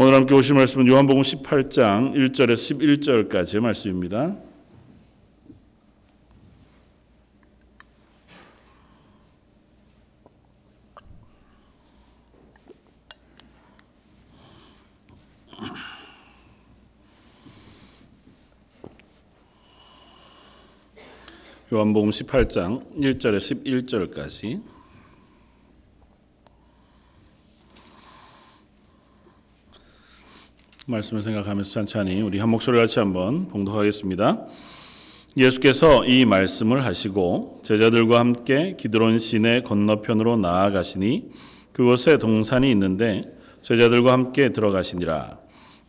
오늘 함께 오실 말씀은 요한복음 18장 1절에서 11절까지의 말씀입니다. 요한복음 18장 1절에서 11절까지 말씀을 생각하면서 찬찬히 우리 한 목소리 같이 한번 봉독하겠습니다. 예수께서 이 말씀을 하시고 제자들과 함께 기드론 시내 건너편으로 나아가시니 그곳에 동산이 있는데 제자들과 함께 들어가시니라.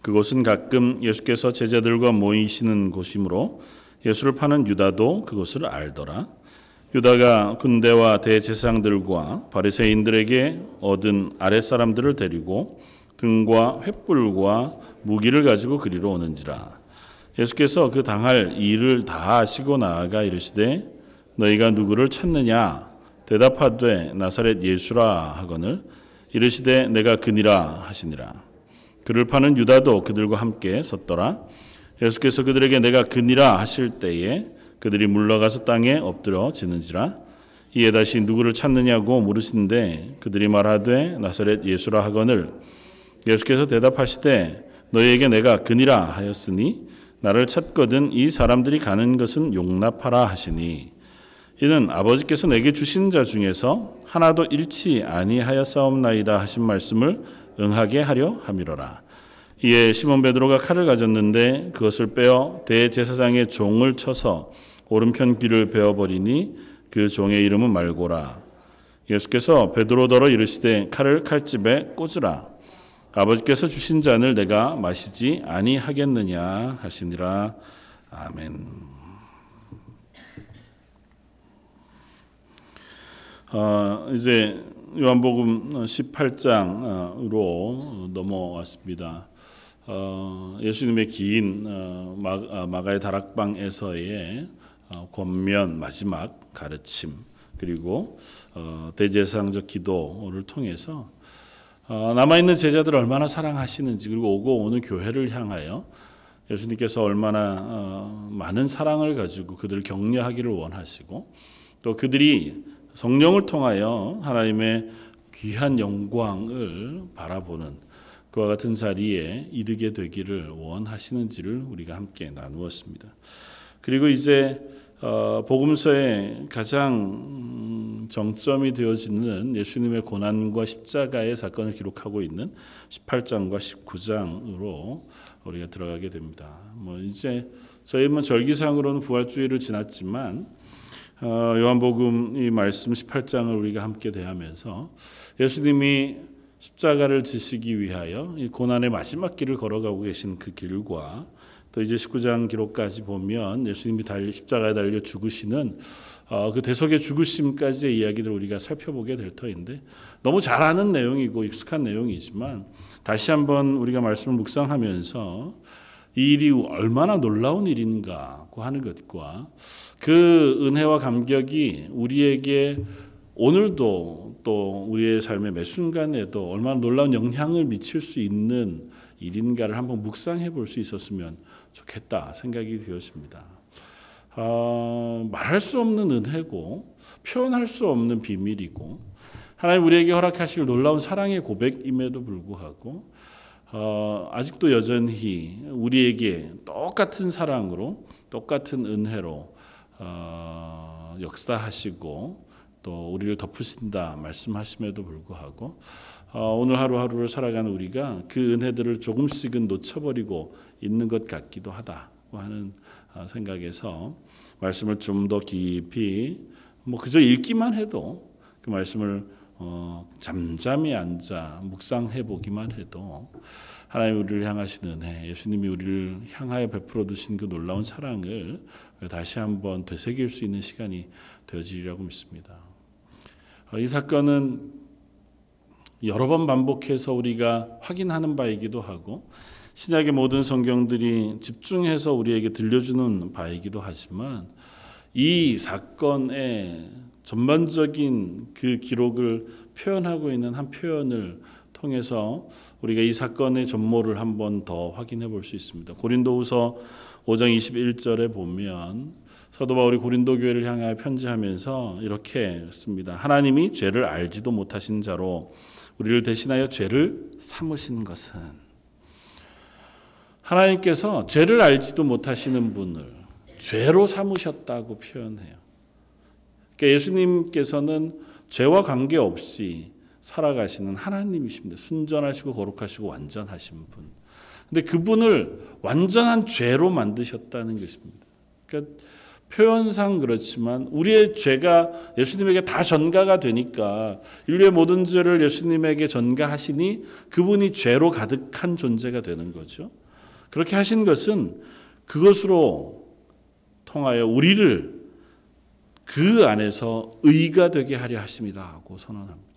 그곳은 가끔 예수께서 제자들과 모이시는 곳이므로 예수를 파는 유다도 그곳을 알더라. 유다가 군대와 대제사장들과 바리새인들에게 얻은 아랫사람들을 데리고 등과 횃불과 무기를 가지고 그리로 오는지라. 예수께서 그 당할 일을 다 하시고 나아가 이르시되 너희가 누구를 찾느냐 대답하되 나사렛 예수라 하거늘 이르시되 내가 그니라 하시니라. 그를 파는 유다도 그들과 함께 섰더라. 예수께서 그들에게 내가 그니라 하실 때에 그들이 물러가서 땅에 엎드려 지는지라 이에 다시 누구를 찾느냐고 물으신데 그들이 말하되 나사렛 예수라 하거늘 예수께서 대답하시되 너희에게 내가 그니라 하였으니 나를 찾거든 이 사람들이 가는 것은 용납하라 하시니 이는 아버지께서 내게 주신 자 중에서 하나도 잃지 아니하였사옵나이다 하신 말씀을 응하게 하려 함이로라. 이에 시몬 베드로가 칼을 가졌는데 그것을 빼어 대제사장의 종을 쳐서 오른편 귀를 베어 버리니 그 종의 이름은 말고라. 예수께서 베드로더러 이르시되 칼을 칼집에 꽂으라. 아버지께서 주신 잔을 내가 마시지 아니하겠느냐 하시니라. 아멘. 어, 이제 요한복음 18장으로 넘어왔습니다. 어, 예수님의 긴 어, 마 가의 다락방에서의 어, 권면 마지막 가르침 그리고 어, 대제사장적 기도를 통해서 어, 남아있는 제자들을 얼마나 사랑하시는지 그리고 오고 오는 교회를 향하여 예수님께서 얼마나 어, 많은 사랑을 가지고 그들을 격려하기를 원하시고 또 그들이 성령을 통하여 하나님의 귀한 영광을 바라보는 그와 같은 자리에 이르게 되기를 원하시는지를 우리가 함께 나누었습니다. 그리고 이제 어, 복음서의 가장 정점이 되어지는 예수님의 고난과 십자가의 사건을 기록하고 있는 18장과 19장으로 우리가 들어가게 됩니다. 뭐 이제 저희 뭐 절기상으로는 부활주의를 지났지만 어, 요한복음 이 말씀 18장을 우리가 함께 대하면서 예수님이 십자가를 지시기 위하여 이 고난의 마지막 길을 걸어가고 계신 그 길과 또 이제 19장 기록까지 보면 예수님이 달리 십자가에 달려 죽으시는 어, 그 대속의 죽으심까지의 이야기를 우리가 살펴보게 될 터인데 너무 잘 아는 내용이고 익숙한 내용이지만 다시 한번 우리가 말씀을 묵상하면서 이 일이 얼마나 놀라운 일인가고 하는 것과 그 은혜와 감격이 우리에게 오늘도 또 우리의 삶의 매 순간에도 얼마나 놀라운 영향을 미칠 수 있는 일인가를 한번 묵상해 볼 수 있었으면 좋겠다 생각이 되었습니다. 어, 말할 수 없는 은혜고 표현할 수 없는 비밀이고 하나님 우리에게 허락하실 놀라운 사랑의 고백임에도 불구하고 어, 아직도 여전히 우리에게 똑같은 사랑으로 똑같은 은혜로 어, 역사하시고 또 우리를 덮으신다 말씀하심에도 불구하고 어, 오늘 하루하루를 살아가는 우리가 그 은혜들을 조금씩은 놓쳐버리고 있는 것 같기도 하다고 하는 어, 생각에서 말씀을 좀 더 깊이 뭐 그저 읽기만 해도 그 말씀을 어, 잠잠히 앉아 묵상해 보기만 해도 하나님 우리를 향하시는 은혜, 예수님이 우리를 향하여 베풀어 두신 그 놀라운 사랑을 다시 한번 되새길 수 있는 시간이 되어지리라고 믿습니다. 이 사건은 여러 번 반복해서 우리가 확인하는 바이기도 하고 신약의 모든 성경들이 집중해서 우리에게 들려주는 바이기도 하지만 이 사건의 전반적인 그 기록을 표현하고 있는 한 표현을 통해서 우리가 이 사건의 전모를 한 번 더 확인해 볼 수 있습니다. 고린도후서 5장 21절에 보면 사도 바울이 고린도 교회를 향하여 편지하면서 이렇게 씁니다. 하나님이 죄를 알지도 못하신 자로 우리를 대신하여 죄를 삼으신 것은 하나님께서 죄를 알지도 못하시는 분을 죄로 삼으셨다고 표현해요. 그러니까 예수님께서는 죄와 관계없이 살아가시는 하나님이십니다. 순전하시고 거룩하시고 완전하신 분. 근데 그분을 완전한 죄로 만드셨다는 것입니다. 그러니까 표현상 그렇지만 우리의 죄가 예수님에게 다 전가가 되니까 인류의 모든 죄를 예수님에게 전가하시니 그분이 죄로 가득한 존재가 되는 거죠. 그렇게 하신 것은 그것으로 통하여 우리를 그 안에서 의가 되게 하려 하십니다 하고 선언합니다.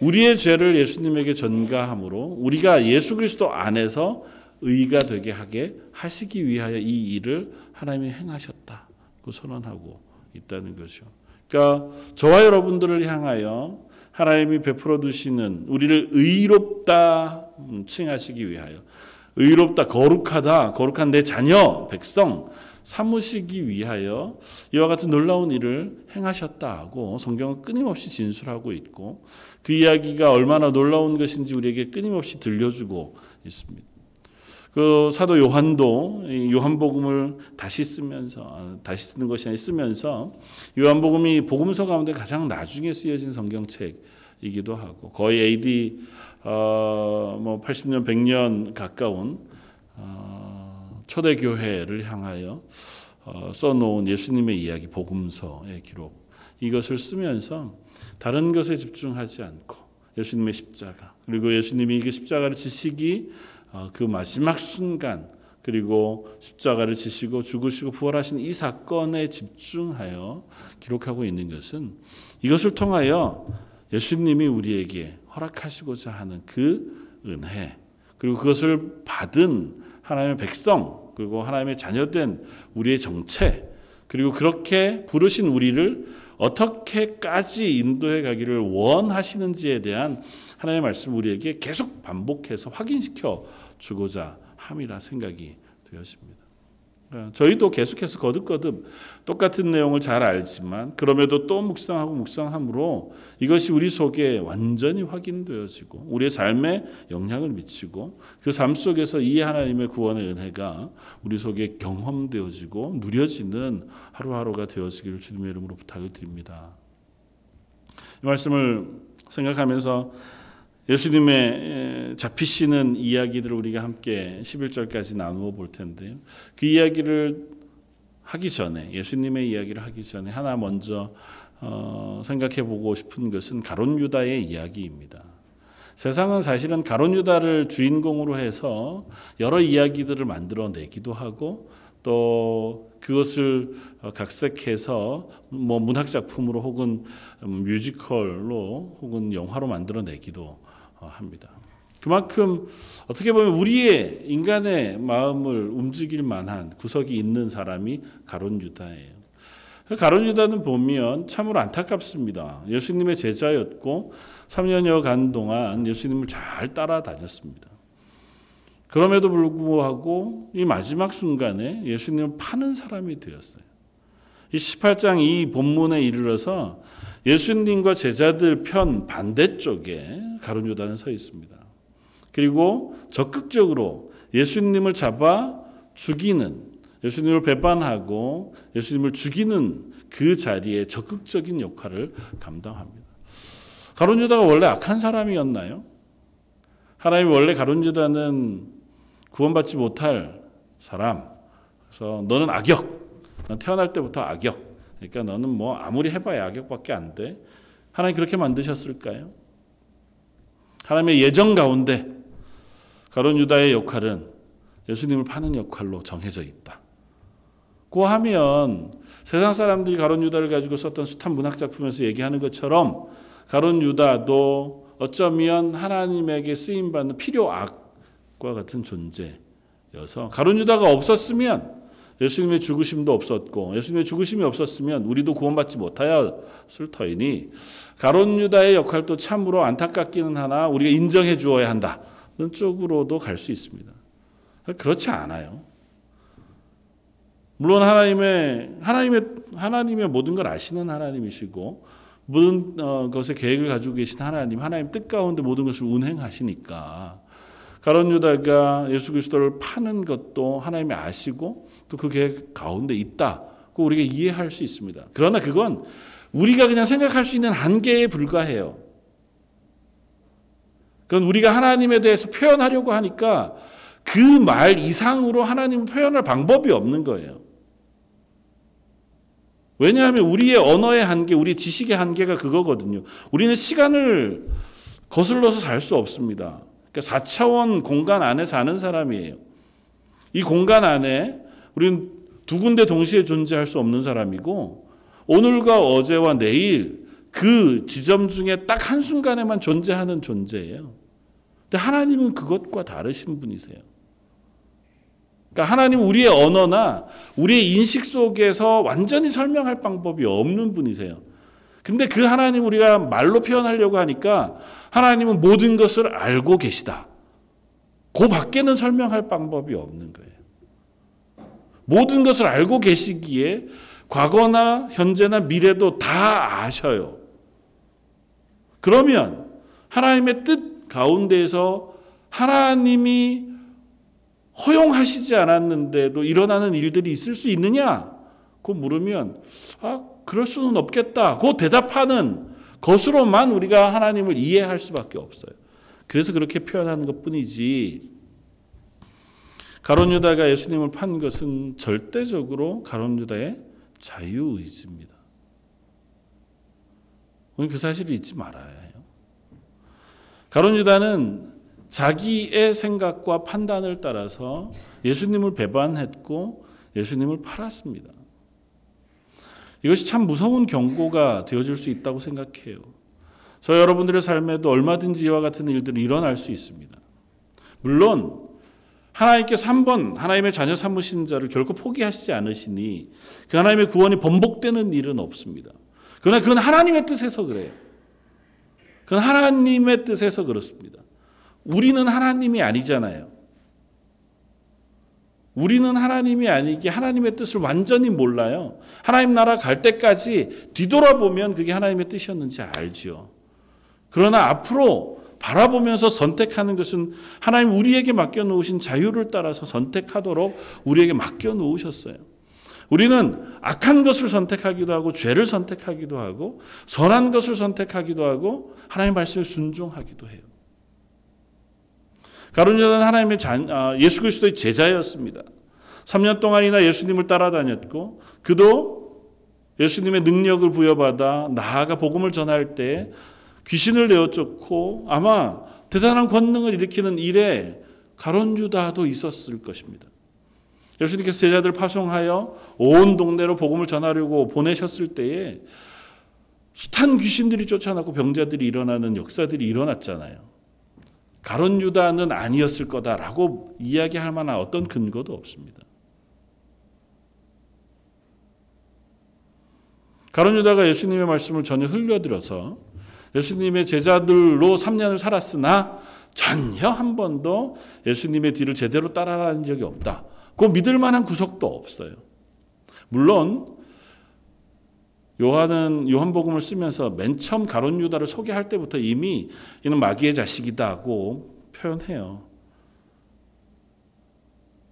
우리의 죄를 예수님에게 전가함으로 우리가 예수 그리스도 안에서 의가 되게 하게 하시기 위하여 이 일을 하나님이 행하셨다고 선언하고 있다는 거죠. 그러니까 저와 여러분들을 향하여 하나님이 베풀어 두시는 우리를 의롭다 칭하시기 위하여 의롭다 거룩하다 거룩한 내 자녀 백성 삼으시기 위하여 이와 같은 놀라운 일을 행하셨다고 성경은 끊임없이 진술하고 있고 그 이야기가 얼마나 놀라운 것인지 우리에게 끊임없이 들려주고 있습니다. 그 사도 요한도 요한복음을 다시 쓰면서 다시 쓰는 것이 아니라 쓰면서 요한복음이 복음서 가운데 가장 나중에 쓰여진 성경책이기도 하고 거의 AD 어뭐 80년 100년 가까운 어 초대 교회를 향하여 어 써놓은 예수님의 이야기 복음서의 기록 이것을 쓰면서 다른 것에 집중하지 않고 예수님의 십자가 그리고 예수님이 그 십자가를 어, 그 마지막 순간 그리고 십자가를 지시고 죽으시고 부활하신 이 사건에 집중하여 기록하고 있는 것은 이것을 통하여 예수님이 우리에게 허락하시고자 하는 그 은혜 그리고 그것을 받은 하나님의 백성 그리고 하나님의 자녀된 우리의 정체 그리고 그렇게 부르신 우리를 어떻게까지 인도해 가기를 원하시는지에 대한 하나님의 말씀 우리에게 계속 반복해서 확인시켜 주고자 함이라 생각이 되었습니다. 그러니까 저희도 계속해서 거듭거듭 똑같은 내용을 잘 알지만 그럼에도 또 묵상하고 묵상함으로 이것이 우리 속에 완전히 확인되어지고 우리의 삶에 영향을 미치고 그 삶 속에서 이 하나님의 구원의 은혜가 우리 속에 경험되어지고 누려지는 하루하루가 되어지기를 주님의 이름으로 부탁을 드립니다. 이 말씀을 생각하면서 예수님의 잡히시는 이야기들을 우리가 함께 11절까지 나누어 볼 텐데요. 그 이야기를 하기 전에 예수님의 이야기를 하기 전에 하나 먼저 어, 생각해 보고 싶은 것은 가론 유다의 이야기입니다. 세상은 사실은 가론 유다를 주인공으로 해서 여러 이야기들을 만들어 내기도 하고 또 그것을 각색해서 뭐 문학 작품으로 혹은 뮤지컬로 혹은 영화로 만들어 내기도 어, 합니다. 그만큼 어떻게 보면 우리의 인간의 마음을 움직일 만한 구석이 있는 사람이 가론 유다예요. 가론 유다는 보면 참으로 안타깝습니다. 예수님의 제자였고 3년여 간 동안 예수님을 잘 따라다녔습니다. 그럼에도 불구하고 이 마지막 순간에 예수님을 파는 사람이 되었어요. 이 18장 이 본문에 이르러서 예수님과 제자들 편 반대쪽에 가룟 유다는 서 있습니다. 그리고 적극적으로 예수님을 잡아 죽이는 예수님을 배반하고 예수님을 죽이는 그 자리에 적극적인 역할을 감당합니다. 가론 유다가 원래 악한 사람이었나요? 하나님 원래 가론 유다는 구원받지 못할 사람. 그래서 너는 악역. 태어날 때부터 악역. 그러니까 너는 뭐 아무리 해봐야 악역밖에 안 돼. 하나님 그렇게 만드셨을까요? 하나님의 예정 가운데 가론 유다의 역할은 예수님을 파는 역할로 정해져 있다. 고 하면 세상 사람들이 가론 유다를 가지고 썼던 숱한 문학 작품에서 얘기하는 것처럼 가론 유다도 어쩌면 하나님에게 쓰임 받는 필요 악과 같은 존재여서 가론 유다가 없었으면 예수님의 죽으심도 없었고 예수님의 죽으심이 없었으면 우리도 구원받지 못하였을 터이니 가론 유다의 역할도 참으로 안타깝기는 하나 우리가 인정해 주어야 한다는 쪽으로도 갈 수 있습니다. 그렇지 않아요. 물론 하나님의 하나님의 하나님의 모든 걸 아시는 하나님이시고 모든 어, 것의 계획을 가지고 계신 하나님, 하나님 뜻 가운데 모든 것을 운행하시니까 가론 유다가 예수 그리스도를 파는 것도 하나님이 아시고 또 그 계획 가운데 있다고 우리가 이해할 수 있습니다. 그러나 그건 우리가 그냥 생각할 수 있는 한계에 불과해요. 그건 우리가 하나님에 대해서 표현하려고 하니까 그 말 이상으로 하나님을 표현할 방법이 없는 거예요. 왜냐하면 우리의 언어의 한계, 우리 지식의 한계가 그거거든요. 우리는 시간을 거슬러서 살 수 없습니다. 그러니까 4차원 공간 안에 사는 사람이에요. 이 공간 안에 우리는 두 군데 동시에 존재할 수 없는 사람이고 오늘과 어제와 내일 그 지점 중에 딱 한순간에만 존재하는 존재예요. 근데 하나님은 그것과 다르신 분이세요. 그러니까 하나님 우리의 언어나 우리의 인식 속에서 완전히 설명할 방법이 없는 분이세요. 근데 그 하나님 우리가 말로 표현하려고 하니까 하나님은 모든 것을 알고 계시다. 그 밖에는 설명할 방법이 없는 거예요. 모든 것을 알고 계시기에 과거나 현재나 미래도 다 아셔요. 그러면 하나님의 뜻 가운데에서 하나님이 허용하시지 않았는데도 일어나는 일들이 있을 수 있느냐? 그 물으면 아 그럴 수는 없겠다. 그 대답하는 것으로만 우리가 하나님을 이해할 수밖에 없어요. 그래서 그렇게 표현하는 것뿐이지. 가론 유다가 예수님을 판 것은 절대적으로 가론 유다의 자유 의지입니다. 우리 그 사실을 잊지 말아야 해요. 가론 유다는 자기의 생각과 판단을 따라서 예수님을 배반했고 예수님을 팔았습니다. 이것이 참 무서운 경고가 되어질 수 있다고 생각해요. 저 여러분들의 삶에도 얼마든지 이와 같은 일들이 일어날 수 있습니다. 물론 하나님께서 한 번 하나님의 자녀 삼으신 자를 결코 포기하시지 않으시니 그 하나님의 구원이 번복되는 일은 없습니다. 그러나 그건 하나님의 뜻에서 그래요. 그건 하나님의 뜻에서 그렇습니다. 우리는 하나님이 아니잖아요. 우리는 하나님이 아니기 하나님의 뜻을 완전히 몰라요. 하나님 나라 갈 때까지 뒤돌아보면 그게 하나님의 뜻이었는지 알지요. 그러나 앞으로 바라보면서 선택하는 것은 하나님 우리에게 맡겨 놓으신 자유를 따라서 선택하도록 우리에게 맡겨 놓으셨어요. 우리는 악한 것을 선택하기도 하고 죄를 선택하기도 하고 선한 것을 선택하기도 하고 하나님 말씀에 순종하기도 해요. 가룟 유다는 하나님의 자, 예수 그리스도의 제자였습니다. 3년 동안이나 예수님을 따라다녔고 그도 예수님의 능력을 부여받아 나아가 복음을 전할 때 귀신을 내어 쫓고 아마 대단한 권능을 일으키는 일에 가론 유다도 있었을 것입니다. 예수님께서 제자들 파송하여 온 동네로 복음을 전하려고 보내셨을 때에 숱한 귀신들이 쫓아나고 병자들이 일어나는 역사들이 일어났잖아요. 가론 유다는 아니었을 거다라고 이야기할 만한 어떤 근거도 없습니다. 가론 유다가 예수님의 말씀을 전혀 흘려들어서 예수님의 제자들로 3년을 살았으나 전혀 한 번도 예수님의 뒤를 제대로 따라가는 적이 없다. 그 믿을 만한 구석도 없어요. 물론 요한은 요한복음을 쓰면서 맨 처음 가론 유다를 소개할 때부터 이미 이는 마귀의 자식이다고 표현해요.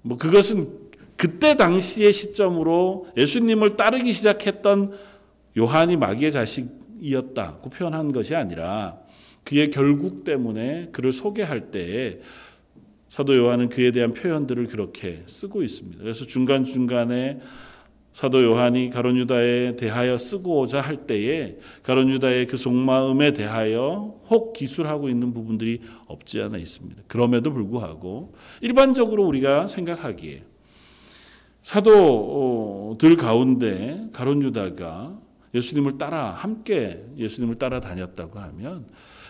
뭐 그것은 그때 당시의 시점으로 예수님을 따르기 시작했던 요한이 마귀의 자식 이었다고 표현한 것이 아니라 그의 결국 때문에 그를 소개할 때에 사도 요한은 그에 대한 표현들을 그렇게 쓰고 있습니다. 그래서 중간중간에 사도 요한이 가론 유다에 대하여 쓰고자 할 때에 가론 유다의 그 속마음에 대하여 혹 기술하고 있는 부분들이 없지 않아 있습니다. 그럼에도 불구하고 일반적으로 우리가 생각하기에 사도들 가운데 가론 유다가 예수님을 따라 함께 예수님을 따라 다녔다고 하면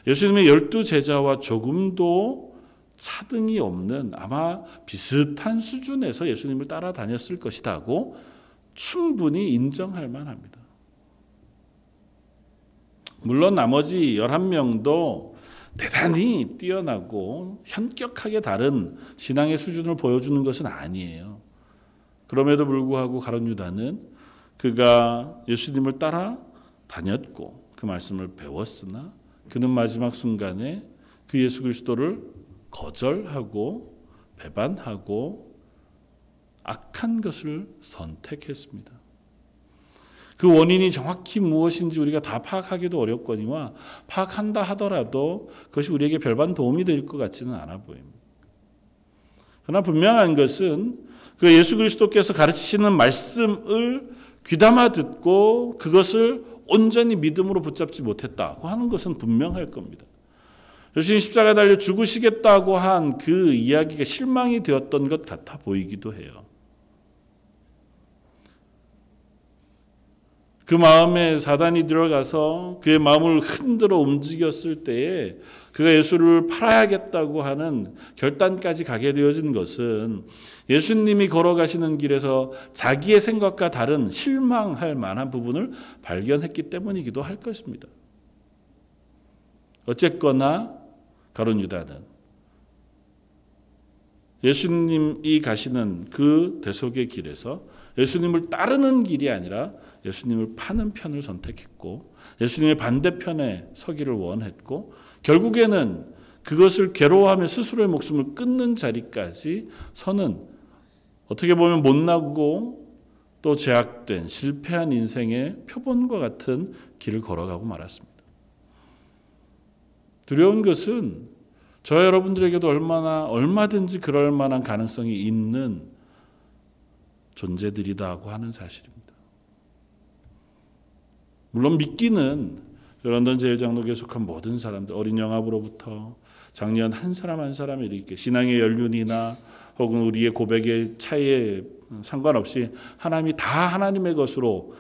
예수님의 열두 제자와 조금도 차등이 없는 아마 비슷한 수준에서 예수님을 따라다녔을 것이다고 충분히 인정할 만합니다. 물론 나머지 11명도 대단히 뛰어나고 현격하게 다른 신앙의 수준을 보여주는 것은 아니에요. 그럼에도 불구하고 가론 유다는 그가 예수님을 따라 다녔고 그 말씀을 배웠으나 그는 마지막 순간에 그 예수 그리스도를 거절하고 배반하고 악한 것을 선택했습니다. 그 원인이 정확히 무엇인지 우리가 다 파악하기도 어렵거니와 파악한다 하더라도 그것이 우리에게 별반 도움이 될 것 같지는 않아 보입니다. 그러나 분명한 것은 그 예수 그리스도께서 가르치시는 말씀을 귀담아 듣고 그것을 온전히 믿음으로 붙잡지 못했다고 하는 것은 분명할 겁니다. 예수님 십자가 달려 죽으시겠다고 한 그 이야기가 실망이 되었던 것 같아 보이기도 해요. 그 마음에 사단이 들어가서 그의 마음을 흔들어 움직였을 때에 그가 예수를 팔아야겠다고 하는 결단까지 가게 되어진 것은 예수님이 걸어가시는 길에서 자기의 생각과 다른 실망할 만한 부분을 발견했기 때문이기도 할 것입니다. 어쨌거나 가론 유다는 예수님이 가시는 그 대속의 길에서 예수님을 따르는 길이 아니라 예수님을 파는 편을 선택했고 예수님의 반대편에 서기를 원했고 결국에는 그것을 괴로워하며 스스로의 목숨을 끊는 자리까지 서는 어떻게 보면 못나고 또 제약된 실패한 인생의 표본과 같은 길을 걸어가고 말았습니다. 두려운 것은 저 여러분들에게도 얼마나 얼마든지 그럴 만한 가능성이 있는 존재들이다고 하는 사실입니다. 물론 믿기는 런던 제일장로교에 속한 모든 사람들 어린 영합으로부터 작년 한 사람 한 사람이 이렇게 신앙의 연륜이나 혹은 우리의 고백의 차이에 상관없이 하나님이 다 하나님의 것으로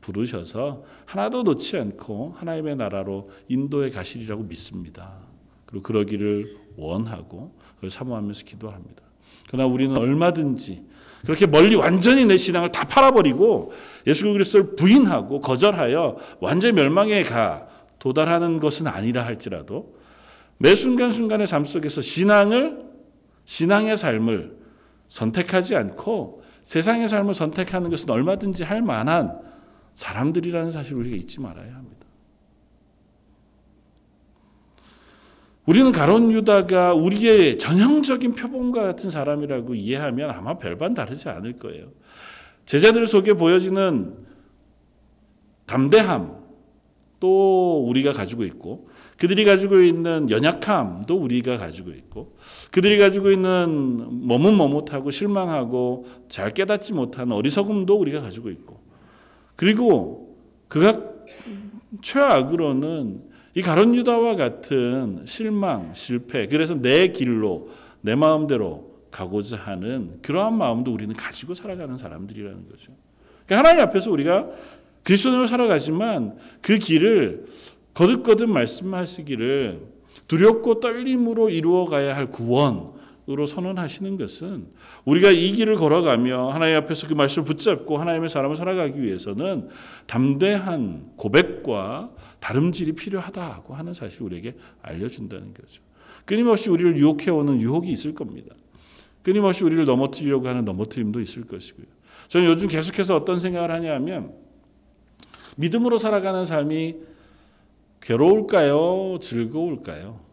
부르셔서 하나도 놓지 않고 하나님의 나라로 인도에 가시리라고 믿습니다. 그리고 그러기를 원하고 그걸 사모하면서 기도합니다. 그러나 우리는 얼마든지 그렇게 멀리 완전히 내 신앙을 다 팔아버리고 예수 그리스도를 부인하고 거절하여 완전 멸망에 가 도달하는 것은 아니라 할지라도 매 순간순간의 삶 속에서 신앙을 신앙의 삶을 선택하지 않고 세상의 삶을 선택하는 것은 얼마든지 할 만한 사람들이라는 사실을 우리가 잊지 말아야 합니다. 우리는 가론 유다가 우리의 전형적인 표본과 같은 사람이라고 이해하면 아마 별반 다르지 않을 거예요. 제자들 속에 보여지는 담대함 또 우리가 가지고 있고 그들이 가지고 있는 연약함도 우리가 가지고 있고 그들이 가지고 있는 머뭇머뭇하고 실망하고 잘 깨닫지 못하는 어리석음도 우리가 가지고 있고 그리고 그가 최악으로는 이 가론 유다와 같은 실망, 실패, 그래서 내 길로 내 마음대로 가고자 하는 그러한 마음도 우리는 가지고 살아가는 사람들이라는 거죠. 그러니까 하나님 앞에서 우리가 그리스도로 살아가지만 그 길을 거듭거듭 말씀하시기를 두렵고 떨림으로 이루어 가야 할 구원 으로 선언하시는 것은 우리가 이 길을 걸어가며 하나님 앞에서 그 말씀을 붙잡고 하나님의 사람을 살아가기 위해서는 담대한 고백과 다름질이 필요하다고 하는 사실을 우리에게 알려준다는 거죠. 끊임없이 우리를 유혹해오는 유혹이 있을 겁니다. 끊임없이 우리를 넘어뜨리려고 하는 넘어뜨림도 있을 것이고요. 저는 요즘 계속해서 어떤 생각을 하냐면 믿음으로 살아가는 삶이 괴로울까요? 즐거울까요?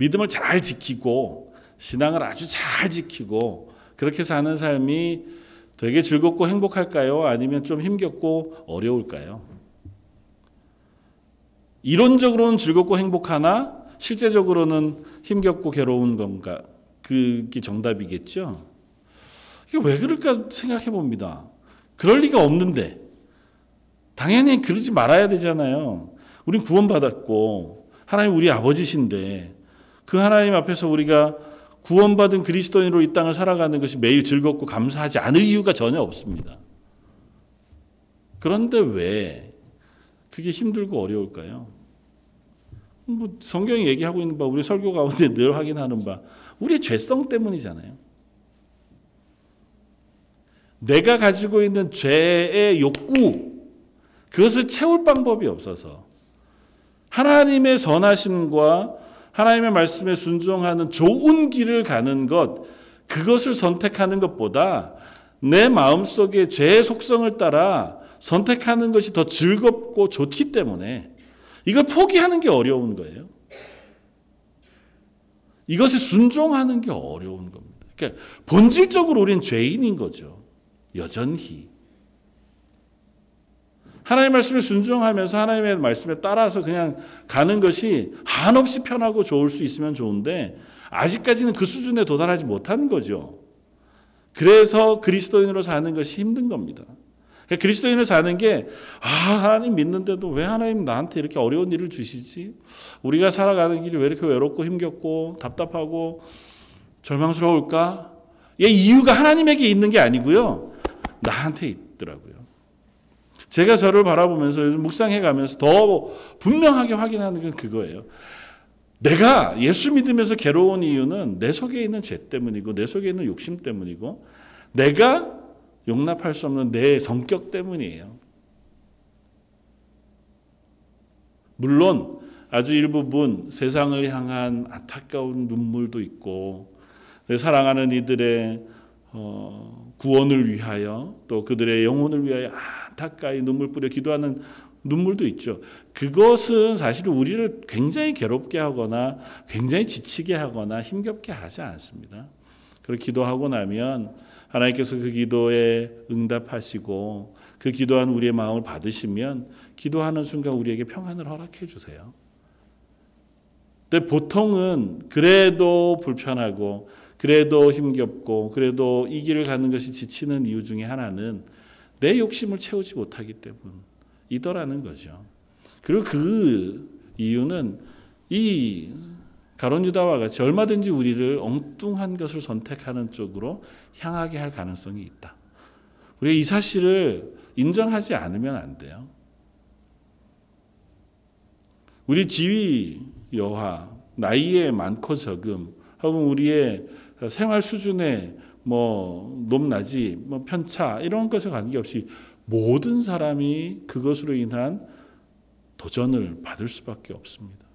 믿음을 잘 지키고 신앙을 아주 잘 지키고 그렇게 사는 삶이 되게 즐겁고 행복할까요? 아니면 좀 힘겹고 어려울까요? 이론적으로는 즐겁고 행복하나 실제적으로는 힘겹고 괴로운 건가? 그게 정답이겠죠? 이게 왜 그럴까 생각해 봅니다. 그럴 리가 없는데. 당연히 그러지 말아야 되잖아요. 우린 구원받았고, 하나님 우리 아버지신데, 그 하나님 앞에서 우리가 구원받은 그리스도인으로 이 땅을 살아가는 것이 매일 즐겁고 감사하지 않을 이유가 전혀 없습니다. 그런데 왜 그게 힘들고 어려울까요? 뭐 성경이 얘기하고 있는 바 우리 설교 가운데 늘 확인하는 바 우리의 죄성 때문이잖아요. 내가 가지고 있는 죄의 욕구 그것을 채울 방법이 없어서 하나님의 선하심과 하나님의 말씀에 순종하는 좋은 길을 가는 것 그것을 선택하는 것보다 내 마음속에 죄의 속성을 따라 선택하는 것이 더 즐겁고 좋기 때문에 이걸 포기하는 게 어려운 거예요. 이것에 순종하는 게 어려운 겁니다. 그러니까 본질적으로 우리는 죄인인 거죠. 여전히. 하나님의 말씀에 순종하면서 하나님의 말씀에 따라서 그냥 가는 것이 한없이 편하고 좋을 수 있으면 좋은데 아직까지는 그 수준에 도달하지 못한 거죠. 그래서 그리스도인으로 사는 것이 힘든 겁니다. 그러니까 그리스도인을 사는 게, 아, 하나님 믿는데도 왜 하나님 나한테 이렇게 어려운 일을 주시지? 우리가 살아가는 길이 왜 이렇게 외롭고 힘겹고 답답하고 절망스러울까? 이 이유가 하나님에게 있는 게 아니고요. 나한테 있더라고요. 제가 저를 바라보면서 요즘 묵상해 가면서 더 분명하게 확인하는 건 그거예요. 내가 예수 믿으면서 괴로운 이유는 내 속에 있는 죄 때문이고 내 속에 있는 욕심 때문이고 내가 용납할 수 없는 내 성격 때문이에요. 물론 아주 일부분 세상을 향한 안타까운 눈물도 있고 내 사랑하는 이들의 어, 구원을 위하여 또 그들의 영혼을 위하여 안타까이 눈물 뿌려 기도하는 눈물도 있죠. 그것은 사실 우리를 굉장히 괴롭게 하거나 굉장히 지치게 하거나 힘겹게 하지 않습니다. 그리고 기도하고 나면 하나님께서 그 기도에 응답하시고 그 기도한 우리의 마음을 받으시면 기도하는 순간 우리에게 평안을 허락해 주세요. 근데 보통은 그래도 불편하고 그래도 힘겹고 그래도 이 길을 가는 것이 지치는 이유 중에 하나는 내 욕심을 채우지 못하기 때문이더라는 거죠. 그리고 그 이유는 이 가론 유다와 같이 얼마든지 우리를 엉뚱한 것을 선택하는 쪽으로 향하게 할 가능성이 있다. 우리가 이 사실을 인정하지 않으면 안 돼요. 우리 지위 여하, 나이의 많고 적음, 혹은 우리의 생활 수준의 뭐 높낮이, 뭐 편차 이런 것에 관계없이 모든 사람이 그것으로 인한 도전을 받을 수밖에 없습니다.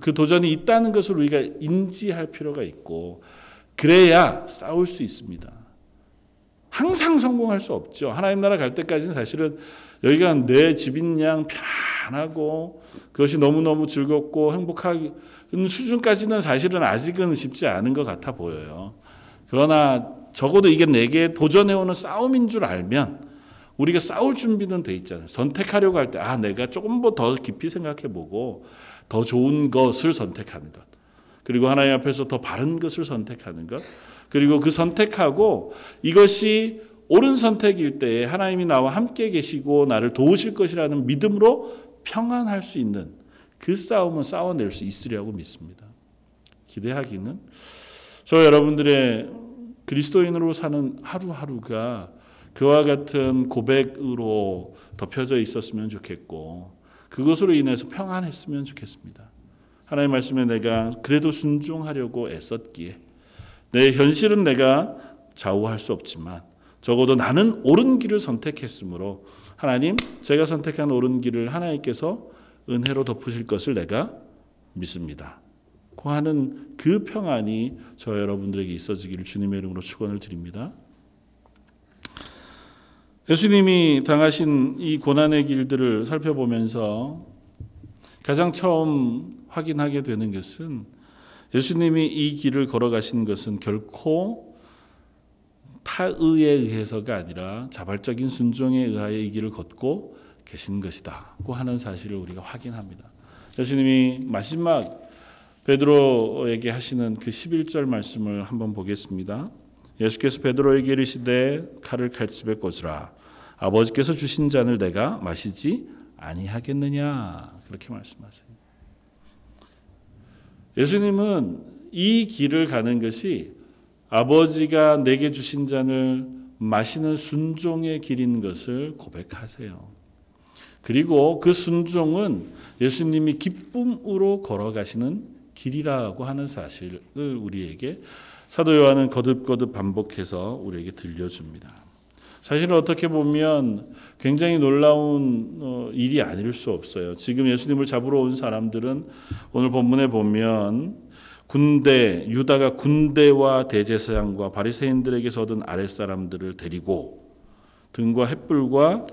그 도전이 있다는 것을 우리가 인지할 필요가 있고 그래야 싸울 수 있습니다. 항상 성공할 수 없죠. 하나님 나라 갈 때까지는 사실은 여기가 내 집인 양 편안하고 그것이 너무너무 즐겁고 행복한 수준까지는 사실은 아직은 쉽지 않은 것 같아 보여요. 그러나 적어도 이게 내게 도전해오는 싸움인 줄 알면 우리가 싸울 준비는 돼 있잖아요. 선택하려고 할 때, 아, 내가 조금 더 깊이 생각해 보고 더 좋은 것을 선택하는 것. 그리고 하나님 앞에서 더 바른 것을 선택하는 것. 그리고 그 선택하고 이것이 옳은 선택일 때에 하나님이 나와 함께 계시고 나를 도우실 것이라는 믿음으로 평안할 수 있는 그 싸움은 싸워낼 수 있으리라고 믿습니다. 기대하기는 저 여러분들의 그리스도인으로 사는 하루하루가 그와 같은 고백으로 덮여져 있었으면 좋겠고 그것으로 인해서 평안했으면 좋겠습니다. 하나님 말씀에 내가 그래도 순종하려고 애썼기에 내 현실은 내가 좌우할 수 없지만 적어도 나는 옳은 길을 선택했으므로 하나님 제가 선택한 옳은 길을 하나님께서 은혜로 덮으실 것을 내가 믿습니다. 고 하는 그 평안이 저 여러분들에게 있어지기를 주님의 이름으로 축원을 드립니다. 예수님이 당하신 이 고난의 길들을 살펴보면서 가장 처음 확인하게 되는 것은 예수님이 이 길을 걸어가신 것은 결코 타의에 의해서가 아니라 자발적인 순종에 의하여 이 길을 걷고 계신 것이다고 하는 사실을 우리가 확인합니다. 예수님이 마지막 베드로에게 하시는 그 11절 말씀을 한번 보겠습니다. 예수께서 베드로에게 이르시되 칼을 칼집에 꽂으라 아버지께서 주신 잔을 내가 마시지 아니하겠느냐 그렇게 말씀하세요. 예수님은 이 길을 가는 것이 아버지가 내게 주신 잔을 마시는 순종의 길인 것을 고백하세요. 그리고 그 순종은 예수님이 기쁨으로 걸어가시는 길이라고 하는 사실을 우리에게 사도 요한은 거듭거듭 반복해서 우리에게 들려줍니다. 사실은 어떻게 보면 굉장히 놀라운 어, 일이 아닐 수 없어요. 지금 예수님을 잡으러 온 사람들은 오늘 본문에 보면 군대 유다가 군대와 대제사장과 바리새인들에게서 얻은 아랫 사람들을 데리고 등과 횃불과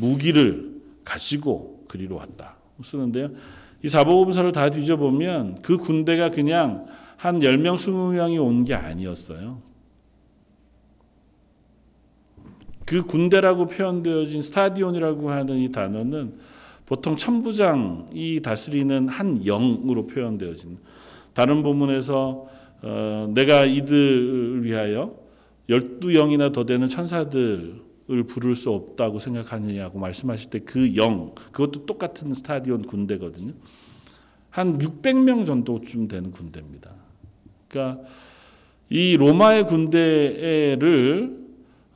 무기를 가지고 그리로 왔다. 쓰는데요. 이 사복음서를 다 뒤져보면 그 군대가 그냥 한 10명, 20명이 온 게 아니었어요. 그 군대라고 표현되어진 스타디온이라고 하는 이 단어는 보통 천부장이 다스리는 한 영으로 표현되어진 다른 본문에서 어, 내가 이들을 위하여 열두 영이나 더 되는 천사들을 부를 수 없다고 생각하느냐고 말씀하실 때 그 영, 그것도 똑같은 스타디온 군대거든요. 한 600명 정도쯤 되는 군대입니다. 그러니까 이 로마의 군대를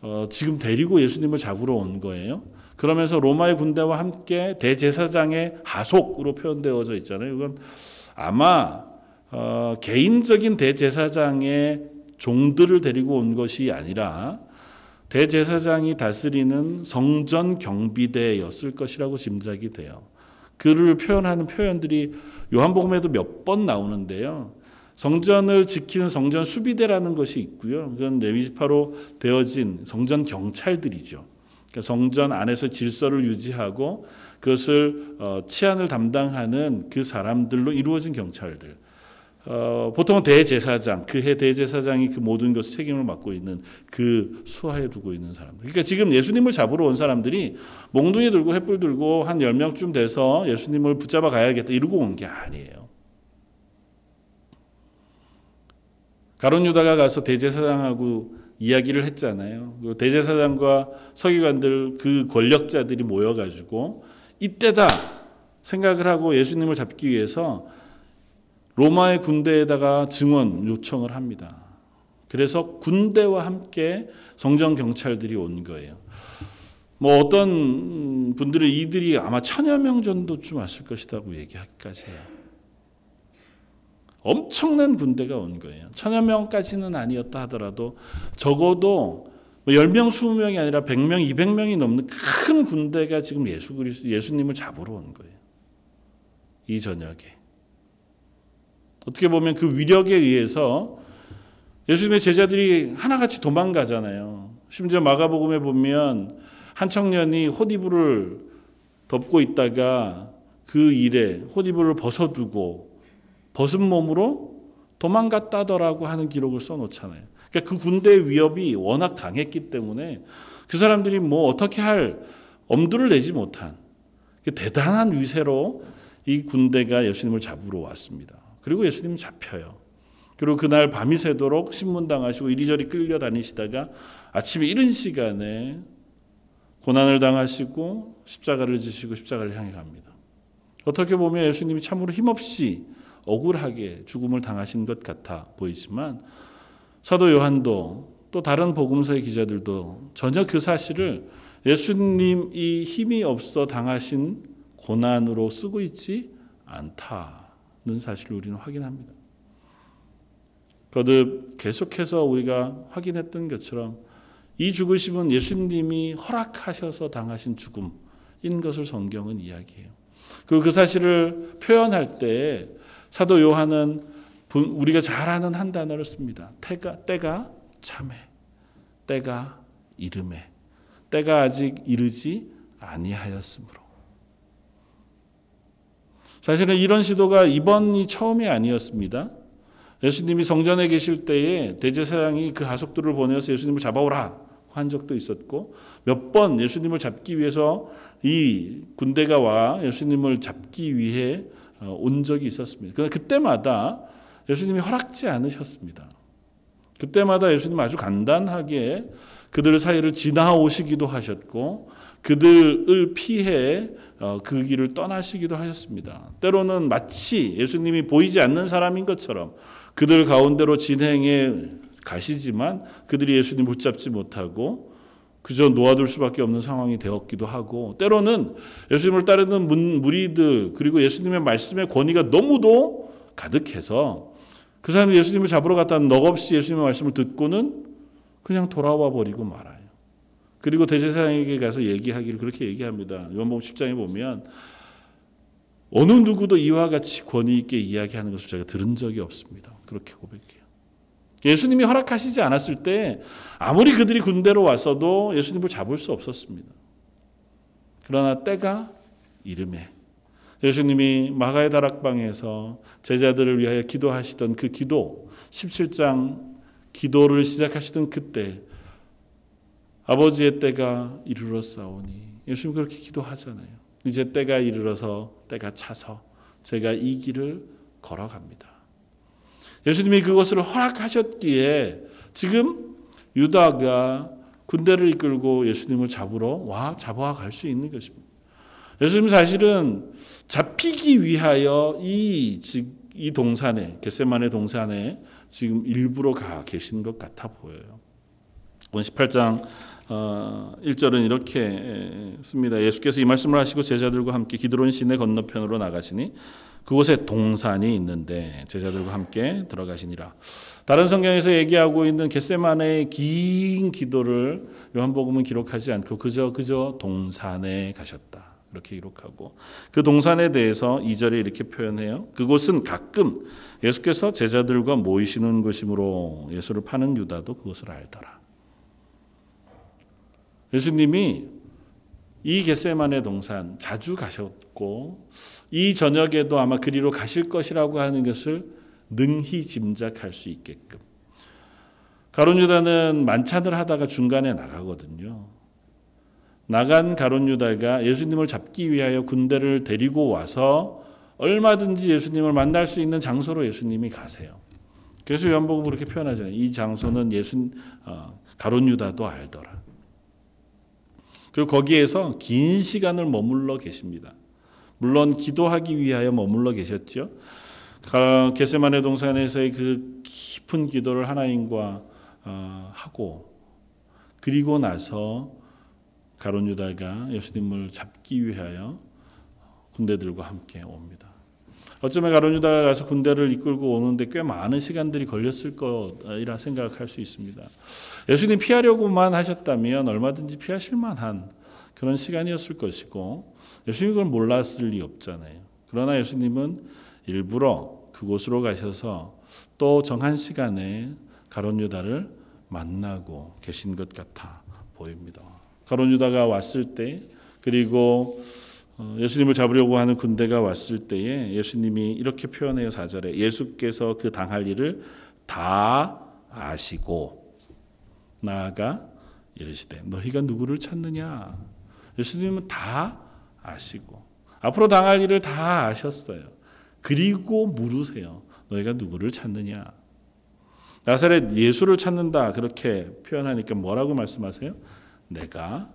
어, 지금 데리고 예수님을 잡으러 온 거예요. 그러면서 로마의 군대와 함께 대제사장의 하속으로 표현되어져 있잖아요. 이건 아마 어, 개인적인 대제사장의 종들을 데리고 온 것이 아니라 대제사장이 다스리는 성전 경비대였을 것이라고 짐작이 돼요. 그를 표현하는 표현들이 요한복음에도 몇 번 나오는데요. 성전을 지키는 성전 수비대라는 것이 있고요. 그건 레위지파로 되어진 성전 경찰들이죠. 그러니까 성전 안에서 질서를 유지하고 그것을 어, 치안을 담당하는 그 사람들로 이루어진 경찰들. 어, 보통은 대제사장, 그 해 대제사장이 그 모든 것을 책임을 맡고 있는 그 수하에 두고 있는 사람들. 그러니까 지금 예수님을 잡으러 온 사람들이 몽둥이 들고 횃불 들고 한 10명쯤 돼서 예수님을 붙잡아 가야겠다 이러고 온 게 아니에요. 가론 유다가 가서 대제사장하고 이야기를 했잖아요. 대제사장과 서기관들 그 권력자들이 모여가지고 이때다 생각을 하고 예수님을 잡기 위해서 로마의 군대에다가 증언 요청을 합니다. 그래서 군대와 함께 성전 경찰들이 온 거예요. 뭐 어떤 분들은 이들이 아마 천여 명 정도쯤 왔을 것이라고 얘기하기까지 해요. 엄청난 군대가 온 거예요. 천여 명까지는 아니었다 하더라도 적어도 10명, 20명이 아니라 100명, 200명이 넘는 큰 군대가 지금 예수 그리스 예수님을 잡으러 온 거예요. 이 저녁에. 어떻게 보면 그 위력에 의해서 예수님의 제자들이 하나같이 도망가잖아요. 심지어 마가복음에 보면 한 청년이 호디부를 덮고 있다가 그 일에 호디부를 벗어두고 벗은 몸으로 도망갔다더라고 하는 기록을 써놓잖아요. 그러니까 그 군대의 위협이 워낙 강했기 때문에 그 사람들이 뭐 어떻게 할 엄두를 내지 못한 그 대단한 위세로 이 군대가 예수님을 잡으러 왔습니다. 그리고 예수님 잡혀요. 그리고 그날 밤이 새도록 신문당하시고 이리저리 끌려다니시다가 아침에 이른 시간에 고난을 당하시고 십자가를 지시고 십자가를 향해 갑니다. 어떻게 보면 예수님이 참으로 힘없이 억울하게 죽음을 당하신 것 같아 보이지만 사도 요한도 또 다른 복음서의 기자들도 전혀 그 사실을 예수님이 힘이 없어 당하신 고난으로 쓰고 있지 않다는 사실을 우리는 확인합니다. 거듭 계속해서 우리가 확인했던 것처럼 이 죽으심은 예수님이 허락하셔서 당하신 죽음인 것을 성경은 이야기해요. 그, 그 사실을 표현할 때 사도 요한은 우리가 잘 아는 한 단어를 씁니다. 때가, 때가 참해. 때가 이름에. 때가 아직 이르지 아니하였으므로. 사실은 이런 시도가 이번이 처음이 아니었습니다. 예수님이 성전에 계실 때에 대제사장이 그 하속들을 보내서 예수님을 잡아오라 한 적도 있었고 몇 번 예수님을 잡기 위해서 이 군대가 와 예수님을 잡기 위해 어, 온 적이 있었습니다. 그러나 그때마다 예수님이 허락지 않으셨습니다. 그때마다 예수님 아주 간단하게 그들 사이를 지나오시기도 하셨고 그들을 피해 어, 그 길을 떠나시기도 하셨습니다. 때로는 마치 예수님이 보이지 않는 사람인 것처럼 그들 가운데로 진행해 가시지만 그들이 예수님 붙잡지 못하고 그저 놓아둘 수밖에 없는 상황이 되었기도 하고 때로는 예수님을 따르는 문- 무리들 그리고 예수님의 말씀의 권위가 너무도 가득해서 그 사람이 예수님을 잡으러 갔다는 넋없이 예수님의 말씀을 듣고는 그냥 돌아와 버리고 말아요. 그리고 대제사장에게 가서 얘기하기를 그렇게 얘기합니다. 요한복음 10장에 보면 어느 누구도 이와 같이 권위 있게 이야기하는 것을 제가 들은 적이 없습니다. 그렇게 고백해요. 예수님이 허락하시지 않았을 때 아무리 그들이 군대로 왔어도 예수님을 잡을 수 없었습니다. 그러나 때가 이름에 예수님이 마가의 다락방에서 제자들을 위하여 기도하시던 그 기도 17장 기도를 시작하시던 그때 아버지의 때가 이르렀사오니 예수님 그렇게 기도하잖아요. 이제 때가 이르러서 때가 차서 제가 이 길을 걸어갑니다. 예수님이 그것을 허락하셨기에 지금 유다가 군대를 이끌고 예수님을 잡으러 와 잡아와 갈수 있는 것입니다. 예수님 사실은 잡히기 위하여 이, 즉, 이 동산에 겟세만의 동산에 지금 일부러 가 계신 것 같아 보여요. 18장 어, 1절은 이렇게 씁니다. 예수께서 이 말씀을 하시고 제자들과 함께 기드론 시내 건너편으로 나가시니 그곳에 동산이 있는데 제자들과 함께 들어가시니라. 다른 성경에서 얘기하고 있는 겟세만의 긴 기도를 요한복음은 기록하지 않고 그저 그저 동산에 가셨다. 이렇게 기록하고 그 동산에 대해서 2절에 이렇게 표현해요. 그곳은 가끔 예수께서 제자들과 모이시는 곳이므로 예수를 파는 유다도 그것을 알더라. 예수님이 이 겟세만의 동산 자주 가셨고 이 저녁에도 아마 그리로 가실 것이라고 하는 것을 능히 짐작할 수 있게끔 가론 유다는 만찬을 하다가 중간에 나가거든요. 나간 가론 유다가 예수님을 잡기 위하여 군대를 데리고 와서 얼마든지 예수님을 만날 수 있는 장소로 예수님이 가세요. 그래서 요한복음 그렇게 표현하잖아요. 이 장소는 예수 어, 가론 유다도 알더라. 그리고 거기에서 긴 시간을 머물러 계십니다. 물론 기도하기 위하여 머물러 계셨죠. 게세마네 동산에서의 그 깊은 기도를 하나님과 어, 하고 그리고 나서 가론 유다가 예수님을 잡기 위하여 군대들과 함께 옵니다. 어쩌면 가론 유다가 가서 군대를 이끌고 오는데 꽤 많은 시간들이 걸렸을 거라 생각할 수 있습니다. 예수님 피하려고만 하셨다면 얼마든지 피하실 만한 그런 시간이었을 것이고 예수님이 그걸 몰랐을 리 없잖아요. 그러나 예수님은 일부러 그곳으로 가셔서 또 정한 시간에 가론 유다를 만나고 계신 것 같아 보입니다. 가론 유다가 왔을 때 그리고 예수님을 잡으려고 하는 군대가 왔을 때에 예수님이 이렇게 표현해요 사절에 예수께서 그 당할 일을 다 아시고 나아가 이르시되 너희가 누구를 찾느냐 예수님은 다 아시고 앞으로 당할 일을 다 아셨어요. 그리고 물으세요. 너희가 누구를 찾느냐? 나사렛 예수를 찾는다 그렇게 표현하니까 뭐라고 말씀하세요? 내가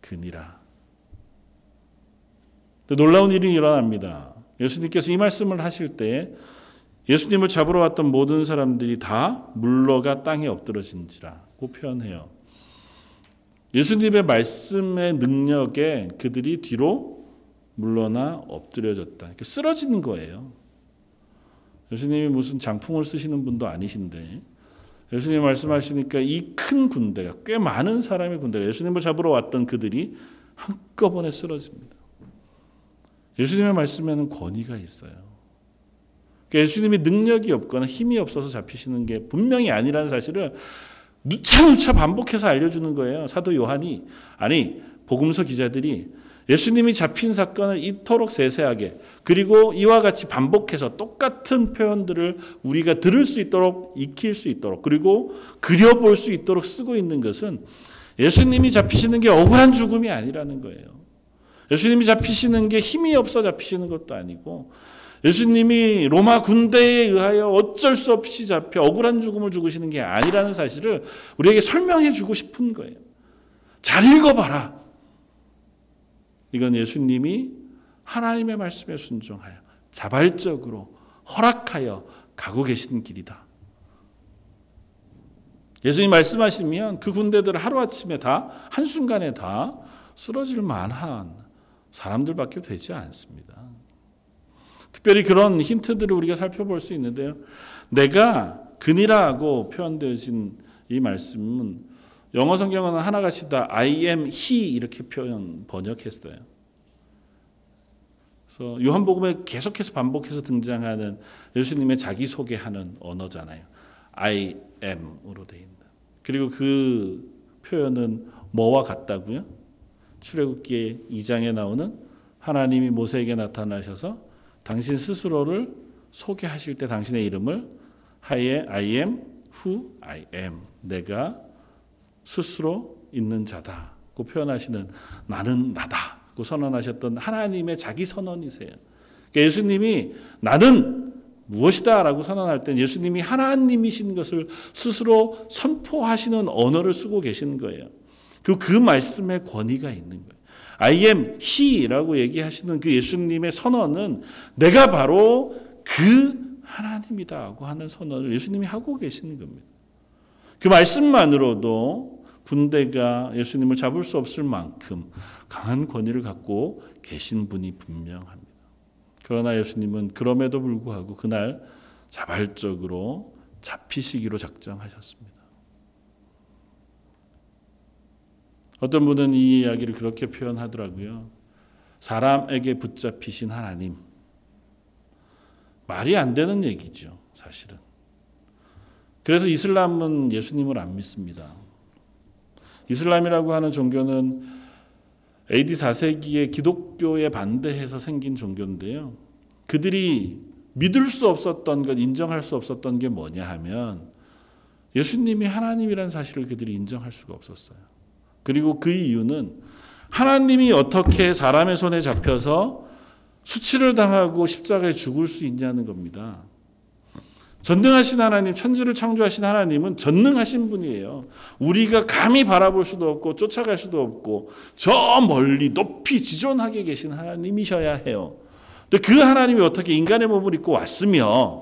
그니라. 놀라운 일이 일어납니다. 예수님께서 이 말씀을 하실 때 예수님을 잡으러 왔던 모든 사람들이 다 물러가 땅에 엎드러진지라고 표현해요. 예수님의 말씀의 능력에 그들이 뒤로 물러나 엎드려졌다. 쓰러지는 거예요. 예수님이 무슨 장풍을 쓰시는 분도 아니신데 예수님 말씀하시니까 이 큰 군대가 꽤 많은 사람의 군대가 예수님을 잡으러 왔던 그들이 한꺼번에 쓰러집니다. 예수님의 말씀에는 권위가 있어요. 그러니까 예수님이 능력이 없거나 힘이 없어서 잡히시는 게 분명히 아니라는 사실을 누차누차 반복해서 알려주는 거예요. 사도 요한이 아니 복음서 기자들이 예수님이 잡힌 사건을 이토록 세세하게 그리고 이와 같이 반복해서 똑같은 표현들을 우리가 들을 수 있도록 익힐 수 있도록 그리고 그려볼 수 있도록 쓰고 있는 것은 예수님이 잡히시는 게 억울한 죽음이 아니라는 거예요. 예수님이 잡히시는 게 힘이 없어 잡히시는 것도 아니고 예수님이 로마 군대에 의하여 어쩔 수 없이 잡혀 억울한 죽음을 죽으시는 게 아니라는 사실을 우리에게 설명해 주고 싶은 거예요. 잘 읽어봐라. 이건 예수님이 하나님의 말씀에 순종하여 자발적으로 허락하여 가고 계신 길이다. 예수님 말씀하시면 그 군대들 하루아침에 다 한순간에 다 쓰러질 만한 사람들밖에 되지 않습니다. 특별히 그런 힌트들을 우리가 살펴볼 수 있는데요. 내가 근이라고 표현되어진 이 말씀은 영어 성경은 하나같이 다 I am he 이렇게 표현 번역했어요. 그래서 요한복음에 계속해서 반복해서 등장하는 예수님의 자기 소개하는 언어잖아요. I am으로 돼 있는. 그리고 그 표현은 뭐와 같다고요? 출애굽기 2장에 나오는 하나님이 모세에게 나타나셔서 당신 스스로를 소개하실 때 당신의 이름을 I am who I am. 내가 스스로 있는 자다고 표현하시는 나는 나다고 선언하셨던 하나님의 자기 선언이세요. 그러니까 예수님이 나는 무엇이다라고 선언할 때 예수님이 하나님이신 것을 스스로 선포하시는 언어를 쓰고 계시는 거예요. 그, 그 말씀에 권위가 있는 거예요. I am He라고 얘기하시는 그 예수님의 선언은 내가 바로 그 하나님이다고 하는 선언을 예수님이 하고 계시는 겁니다. 그 말씀만으로도 군대가 예수님을 잡을 수 없을 만큼 강한 권위를 갖고 계신 분이 분명합니다. 그러나 예수님은 그럼에도 불구하고 그날 자발적으로 잡히시기로 작정하셨습니다. 어떤 분은 이 이야기를 그렇게 표현하더라고요. 사람에게 붙잡히신 하나님. 말이 안 되는 얘기죠, 사실은. 그래서 이슬람은 예수님을 안 믿습니다. 이슬람이라고 하는 종교는 AD 4세기에 기독교에 반대해서 생긴 종교인데요. 그들이 믿을 수 없었던 것, 인정할 수 없었던 게 뭐냐 하면 예수님이 하나님이라는 사실을 그들이 인정할 수가 없었어요. 그리고 그 이유는 하나님이 어떻게 사람의 손에 잡혀서 수치를 당하고 십자가에 죽을 수 있냐는 겁니다. 전능하신 하나님, 천지를 창조하신 하나님은 전능하신 분이에요. 우리가 감히 바라볼 수도 없고 쫓아갈 수도 없고 저 멀리 높이 지존하게 계신 하나님이셔야 해요. 근데 그 하나님이 어떻게 인간의 몸을 입고 왔으며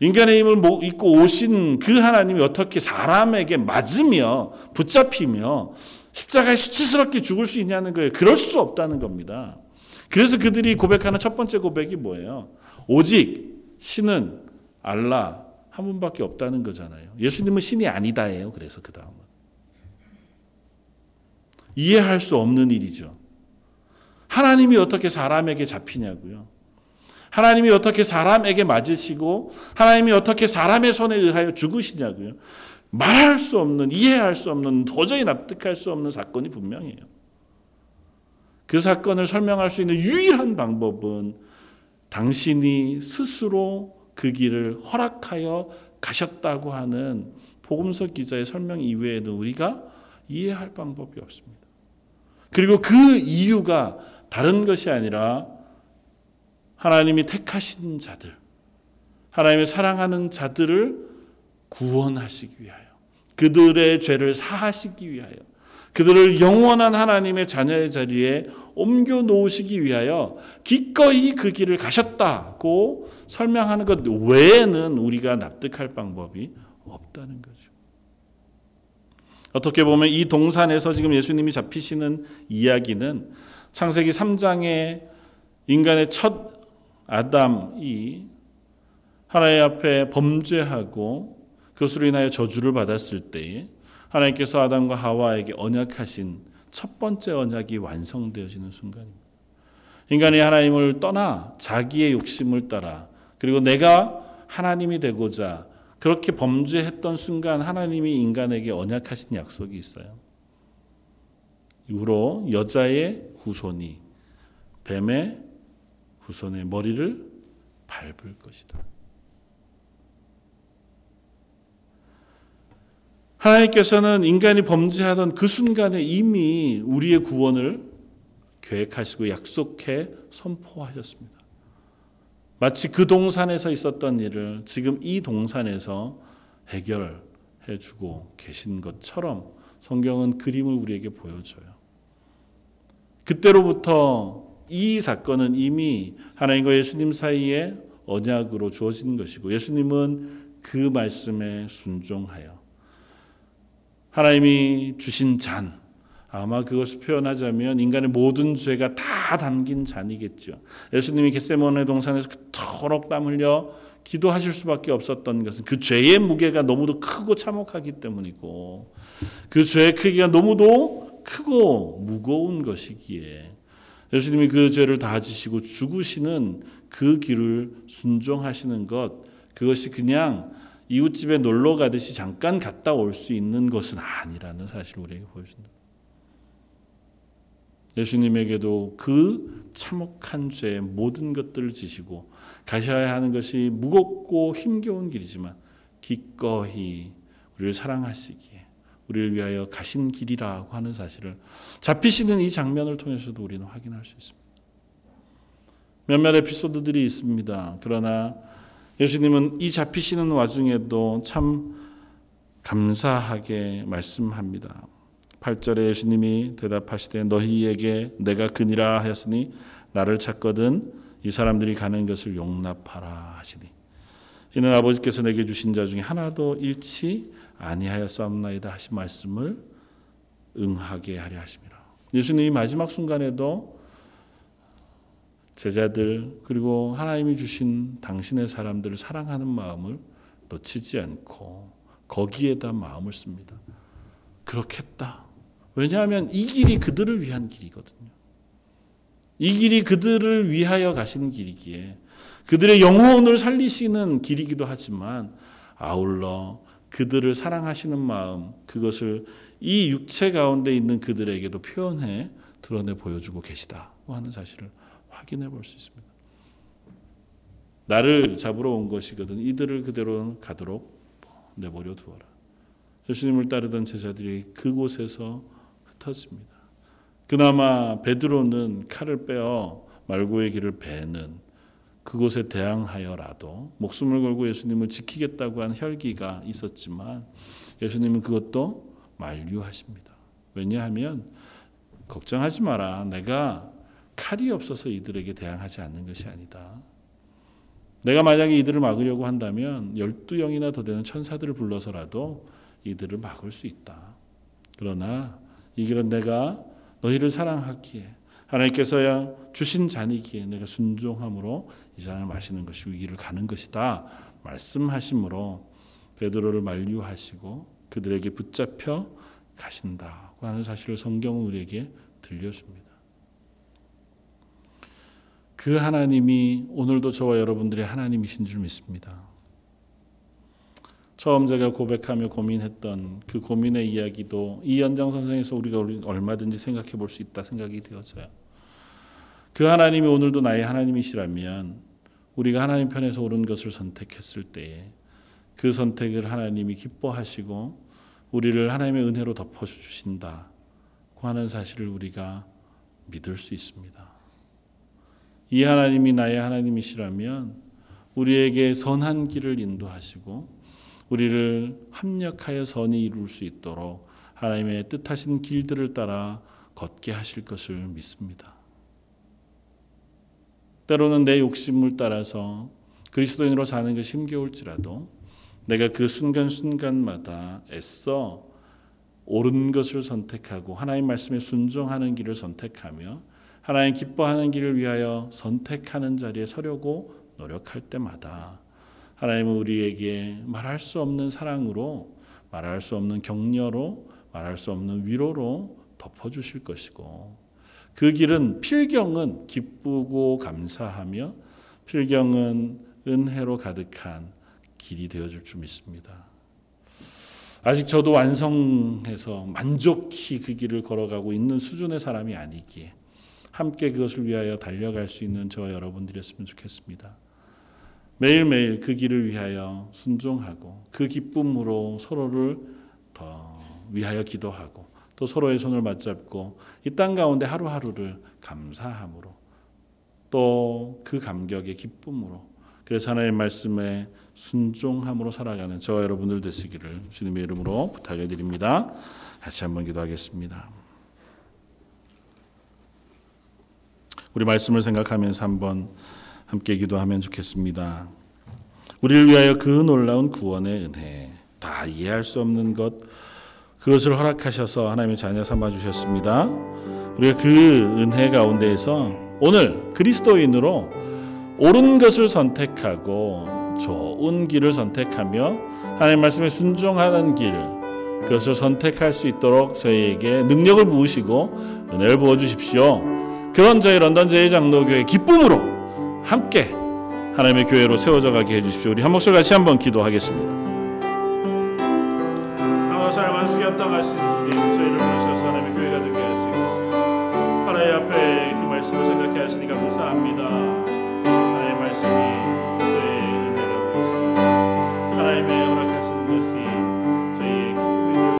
인간의 힘을 입고 오신 그 하나님이 어떻게 사람에게 맞으며 붙잡히며 십자가에 수치스럽게 죽을 수 있냐는 거예요. 그럴 수 없다는 겁니다. 그래서 그들이 고백하는 첫 번째 고백이 뭐예요? 오직 신은 알라 한 분밖에 없다는 거잖아요. 예수님은 신이 아니다예요. 그래서 그 다음은 이해할 수 없는 일이죠. 하나님이 어떻게 사람에게 잡히냐고요. 하나님이 어떻게 사람에게 맞으시고 하나님이 어떻게 사람의 손에 의하여 죽으시냐고요. 말할 수 없는 이해할 수 없는 도저히 납득할 수 없는 사건이 분명해요. 그 사건을 설명할 수 있는 유일한 방법은 당신이 스스로 그 길을 허락하여 가셨다고 하는 복음서 기자의 설명 이외에는 우리가 이해할 방법이 없습니다. 그리고 그 이유가 다른 것이 아니라 하나님이 택하신 자들, 하나님의 사랑하는 자들을 구원하시기 위하여, 그들의 죄를 사하시기 위하여, 그들을 영원한 하나님의 자녀의 자리에 옮겨 놓으시기 위하여 기꺼이 그 길을 가셨다고 설명하는 것 외에는 우리가 납득할 방법이 없다는 거죠. 어떻게 보면 이 동산에서 지금 예수님이 잡히시는 이야기는 창세기 3장의 인간의 첫 아담이 하나님 앞에 범죄하고 그것으로 인하여 저주를 받았을 때에 하나님께서 아담과 하와에게 언약하신 첫 번째 언약이 완성되어지는 순간입니다. 인간이 하나님을 떠나 자기의 욕심을 따라 그리고 내가 하나님이 되고자 그렇게 범죄했던 순간 하나님이 인간에게 언약하신 약속이 있어요. 이후로 여자의 후손이 뱀의 후손의 머리를 밟을 것이다. 하나님께서는 인간이 범죄하던 그 순간에 이미 우리의 구원을 계획하시고 약속해 선포하셨습니다. 마치 그 동산에서 있었던 일을 지금 이 동산에서 해결해 주고 계신 것처럼 성경은 그림을 우리에게 보여줘요. 그때로부터 이 사건은 이미 하나님과 예수님 사이에 언약으로 주어진 것이고 예수님은 그 말씀에 순종하여 하나님이 주신 잔 아마 그것을 표현하자면 인간의 모든 죄가 다 담긴 잔이겠죠. 예수님이 겟세모네 동산에서 그토록 땀 흘려 기도하실 수밖에 없었던 것은 그 죄의 무게가 너무도 크고 참혹하기 때문이고 그 죄의 크기가 너무도 크고 무거운 것이기에 예수님이 그 죄를 다 지시고 죽으시는 그 길을 순종하시는 것 그것이 그냥 이웃집에 놀러 가듯이 잠깐 갔다 올 수 있는 것은 아니라는 사실을 우리에게 보여준다. 예수님에게도 그 참혹한 죄의 모든 것들을 지시고 가셔야 하는 것이 무겁고 힘겨운 길이지만 기꺼이 우리를 사랑하시기에 우리를 위하여 가신 길이라고 하는 사실을 잡히시는 이 장면을 통해서도 우리는 확인할 수 있습니다. 몇몇 에피소드들이 있습니다. 그러나 예수님은 이 잡히시는 와중에도 참 감사하게 말씀합니다. 8절에 예수님이 대답하시되 너희에게 내가 그니라 하였으니 나를 찾거든 이 사람들이 가는 것을 용납하라 하시니 이는 아버지께서 내게 주신 자 중에 하나도 잃지 아니하였사옵나이다 하신 말씀을 응하게 하려 하심이라. 예수님이 마지막 순간에도 제자들 그리고 하나님이 주신 당신의 사람들을 사랑하는 마음을 놓치지 않고 거기에다 마음을 씁니다. 그렇겠다. 왜냐하면 이 길이 그들을 위한 길이거든요. 이 길이 그들을 위하여 가시는 길이기에 그들의 영혼을 살리시는 길이기도 하지만 아울러 그들을 사랑하시는 마음 그것을 이 육체 가운데 있는 그들에게도 표현해 드러내 보여주고 계시다고 하는 사실을 확인해 볼 수 있습니다. 나를 잡으러 온 것이거든 이들을 그대로 가도록 내버려 두어라. 예수님을 따르던 제자들이 그곳에서 흩어집니다. 그나마 베드로는 칼을 빼어 말고의 길을 베는 그곳에 대항하여라도 목숨을 걸고 예수님을 지키겠다고 한 혈기가 있었지만 예수님은 그것도 만류하십니다. 왜냐하면 걱정하지 마라. 내가 칼이 없어서 이들에게 대항하지 않는 것이 아니다. 내가 만약에 이들을 막으려고 한다면 열두 영이나 더 되는 천사들을 불러서라도 이들을 막을 수 있다. 그러나 이 길은 내가 너희를 사랑하기에 하나님께서야 주신 잔이기에 내가 순종함으로 이 잔을 마시는 것이 위기를 가는 것이다 말씀하심으로 베드로를 만류하시고 그들에게 붙잡혀 가신다고 하는 사실을 성경은 우리에게 들려줍니다. 그 하나님이 오늘도 저와 여러분들의 하나님이신 줄 믿습니다. 처음 제가 고백하며 고민했던 그 고민의 이야기도 이 연장선상에서 우리가 얼마든지 생각해 볼 수 있다 생각이 되어져요. 그 하나님이 오늘도 나의 하나님이시라면 우리가 하나님 편에서 옳은 것을 선택했을 때에 그 선택을 하나님이 기뻐하시고 우리를 하나님의 은혜로 덮어 주신다고 하는 사실을 우리가 믿을 수 있습니다. 이 하나님이 나의 하나님이시라면 우리에게 선한 길을 인도하시고 우리를 합력하여 선이 이룰 수 있도록 하나님의 뜻하신 길들을 따라 걷게 하실 것을 믿습니다. 때로는 내 욕심을 따라서 그리스도인으로 사는 것이 힘겨울지라도 내가 그 순간순간마다 애써 옳은 것을 선택하고 하나님 말씀에 순종하는 길을 선택하며 하나님 기뻐하는 길을 위하여 선택하는 자리에 서려고 노력할 때마다 하나님은 우리에게 말할 수 없는 사랑으로 말할 수 없는 격려로 말할 수 없는 위로로 덮어주실 것이고 그 길은 필경은 기쁘고 감사하며 필경은 은혜로 가득한 길이 되어줄 줄 믿습니다. 아직 저도 완성해서 만족히 그 길을 걸어가고 있는 수준의 사람이 아니기에 함께 그것을 위하여 달려갈 수 있는 저와 여러분들이었으면 좋겠습니다. 매일매일 그 길을 위하여 순종하고 그 기쁨으로 서로를 더 위하여 기도하고 또 서로의 손을 맞잡고 이 땅 가운데 하루하루를 감사함으로 또 그 감격의 기쁨으로 그래서 하나님의 말씀에 순종함으로 살아가는 저와 여러분들 되시기를 주님의 이름으로 부탁을 드립니다. 다시 한번 기도하겠습니다. 우리 말씀을 생각하면서 한번 함께 기도하면 좋겠습니다. 우리를 위하여 그 놀라운 구원의 은혜, 다 이해할 수 없는 것, 그것을 허락하셔서 하나님의 자녀 삼아 주셨습니다. 우리가 그 은혜 가운데에서 오늘 그리스도인으로 옳은 것을 선택하고 좋은 길을 선택하며 하나님 말씀에 순종하는 길 그것을 선택할 수 있도록 저희에게 능력을 부으시고 은혜를 부어 주십시오. 그런 저희 런던 제일장로교회 기쁨으로 함께 하나님의 교회로 세워져 가게 해 주십시오. 우리 한 목소리 같이 한번 기도하겠습니다.